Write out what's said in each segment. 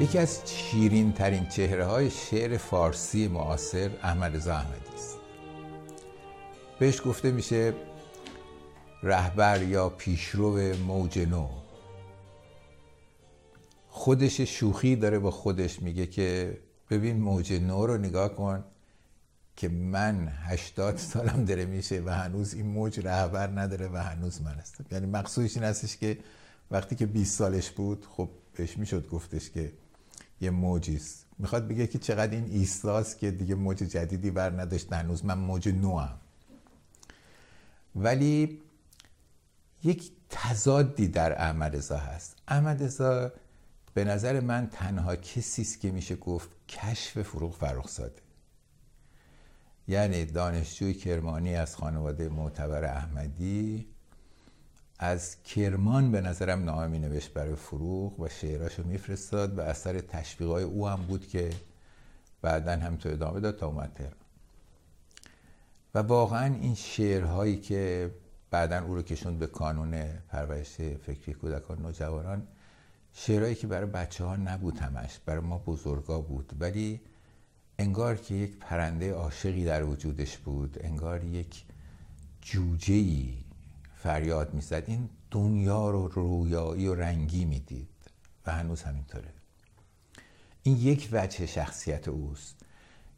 یکی از شیرین ترین چهره های شعر فارسی معاصر احمد رضا احمدی است. بهش گفته میشه رهبر یا پیشرو موج نو. خودش شوخی داره با خودش میگه که ببین موج نو رو نگاه کن که من هشتاد سالم داره میشه و هنوز این موج رهبر نداره و هنوز من هستم. یعنی مقصودش این هستش که وقتی که 20 سالش بود خب بهش می‌شد گفتش که یه موجیست می‌خواد بگه که چقدر این ایستاست که دیگه موج جدیدی بر نداشت هنوز. من موج نو هم. ولی یک تضادی در احمد رضا هست. احمد رضا به نظر من تنها کسی است که میشه گفت کشف فروغ فرخزاده. یعنی دانشجوی کرمانی از خانواده معتبر احمدی از کرمان به نظرم نامه می نوشت برای فروغ و شعراشو میفرستاد و اثر تشویقای او هم بود که بعدا هم تو ادامه داد تا اومد تهران. و واقعا این شعرهایی که بعدا او رو کشوند به کانون پرورش فکری کودکان نوجوانان شعرهایی که برای بچه ها نبود همش برای ما بزرگا بود. ولی انگار که یک پرنده عاشقی در وجودش بود انگار یک جوجهی فریاد می‌زد. این دنیا رو رویایی و رنگی می‌دید و هنوز همینطوره. این یک وجه شخصیت اوست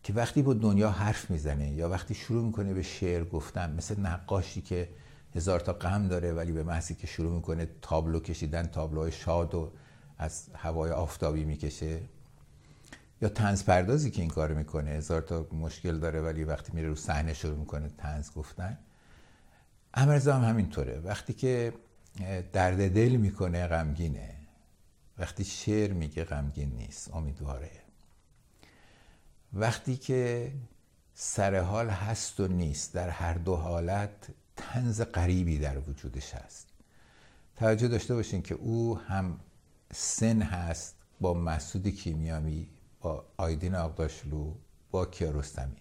که وقتی با دنیا حرف می‌زنه یا وقتی شروع می‌کنه به شعر گفتن مثل نقاشی که هزار تا غم داره ولی به محضی که شروع می‌کنه تابلو کشیدن تابلوهای شاد و از هوای آفتابی می‌کشه یا تنز پردازی که این کار می‌کنه هزار تا مشکل داره ولی وقتی میره رو صحنه شروع می‌کنه تنز گفتن امرزا هم همینطوره. وقتی که درد دل می‌کنه غمگینه. وقتی شعر میگه غمگین نیست امیدواره. وقتی که سر حال هست و نیست در هر دو حالت تنز غریبی در وجودش هست. توجه داشته باشین که او هم سن هست با مسعود کیمیامی با آیدین آقداشلو با کیارستمی.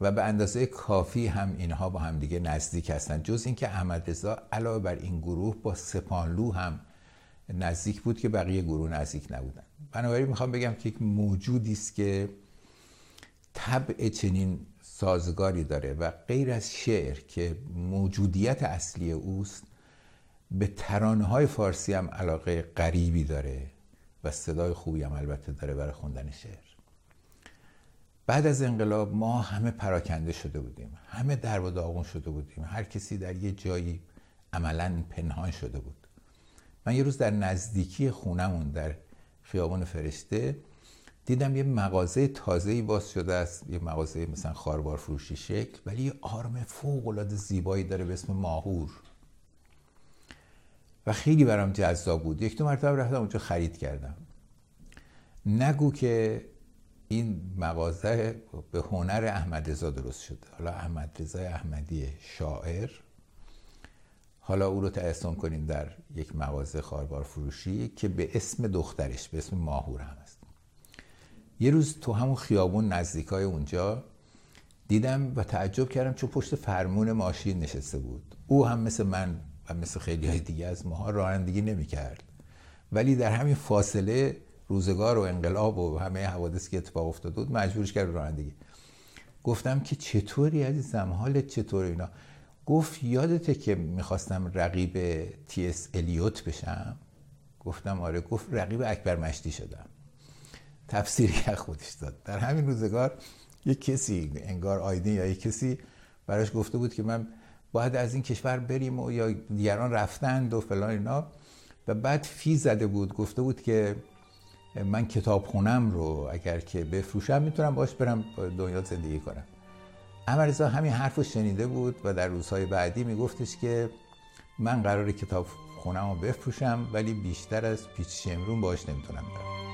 و به اندازه کافی هم اینها با هم دیگه نزدیک هستن جز اینکه احمد رضا علاوه بر این گروه با سپانلو هم نزدیک بود که بقیه گروه نزدیک نبودن. بنابراین می‌خوام بگم که یک موجودی است که طبع چنین سازگاری داره و غیر از شعر که موجودیت اصلی اوست به ترانه های فارسی هم علاقه غریبی داره و صدای خوبی هم البته داره برای خوندن شعر. بعد از انقلاب ما همه پراکنده شده بودیم. همه در و داغون شده بودیم. هر کسی در یه جایی عملا پنهان شده بود. من یه روز در نزدیکی خونمون در خیابان فرشته دیدم یه مغازه تازه‌ای باز شده است. یه مغازه مثلا خاربار فروشی شکل ولی یه آرم فوق العاده زیبایی داره به اسم ماهور. و خیلی برام جذاب بود. یک دو مرتبه رفتم اونجا خرید کردم. نگو که این مغازه به هنر احمد رضا درست شده حالا احمد رضا احمدی شاعر. حالا او رو تأسون کنیم در یک مغازه خاربار فروشی که به اسم دخترش به اسم ماهور هم است. یه روز تو همون خیابون نزدیکای اونجا دیدم و تعجب کردم چون پشت فرمون ماشین نشسته بود. او هم مثل من و مثل خیلی های دیگه از ماها رانندگی نمی کرد ولی در همین فاصله روزگار و انقلاب و همه حوادثی که اتفاق افتاده بود مجبورش کرد رانندگی. گفتم که چطوری عزیزم؟ حالت چطور اینا؟ گفت یادته که می‌خواستم رقیب تی اس الیوت بشم؟ گفتم آره. گفت رقیب اکبر مشتی شدم. تفسیری که خودش داد. در همین روزگار یک کسی انگار آیدین یا یک کسی براش گفته بود که من باید از این کشور بریم و یا دیگران رفتند و فلان اینا. و بعد فی زده بود. گفته بود که من کتاب خونم رو اگر که بفروشم می‌تونم باش برم دنیا زندگی کنم. امرزا همین حرف رو شنیده بود و در روزهای بعدی میگفتش که من قرار کتاب خونم رو بفروشم ولی بیشتر از پیچ شمرون باش نمی‌تونم برم.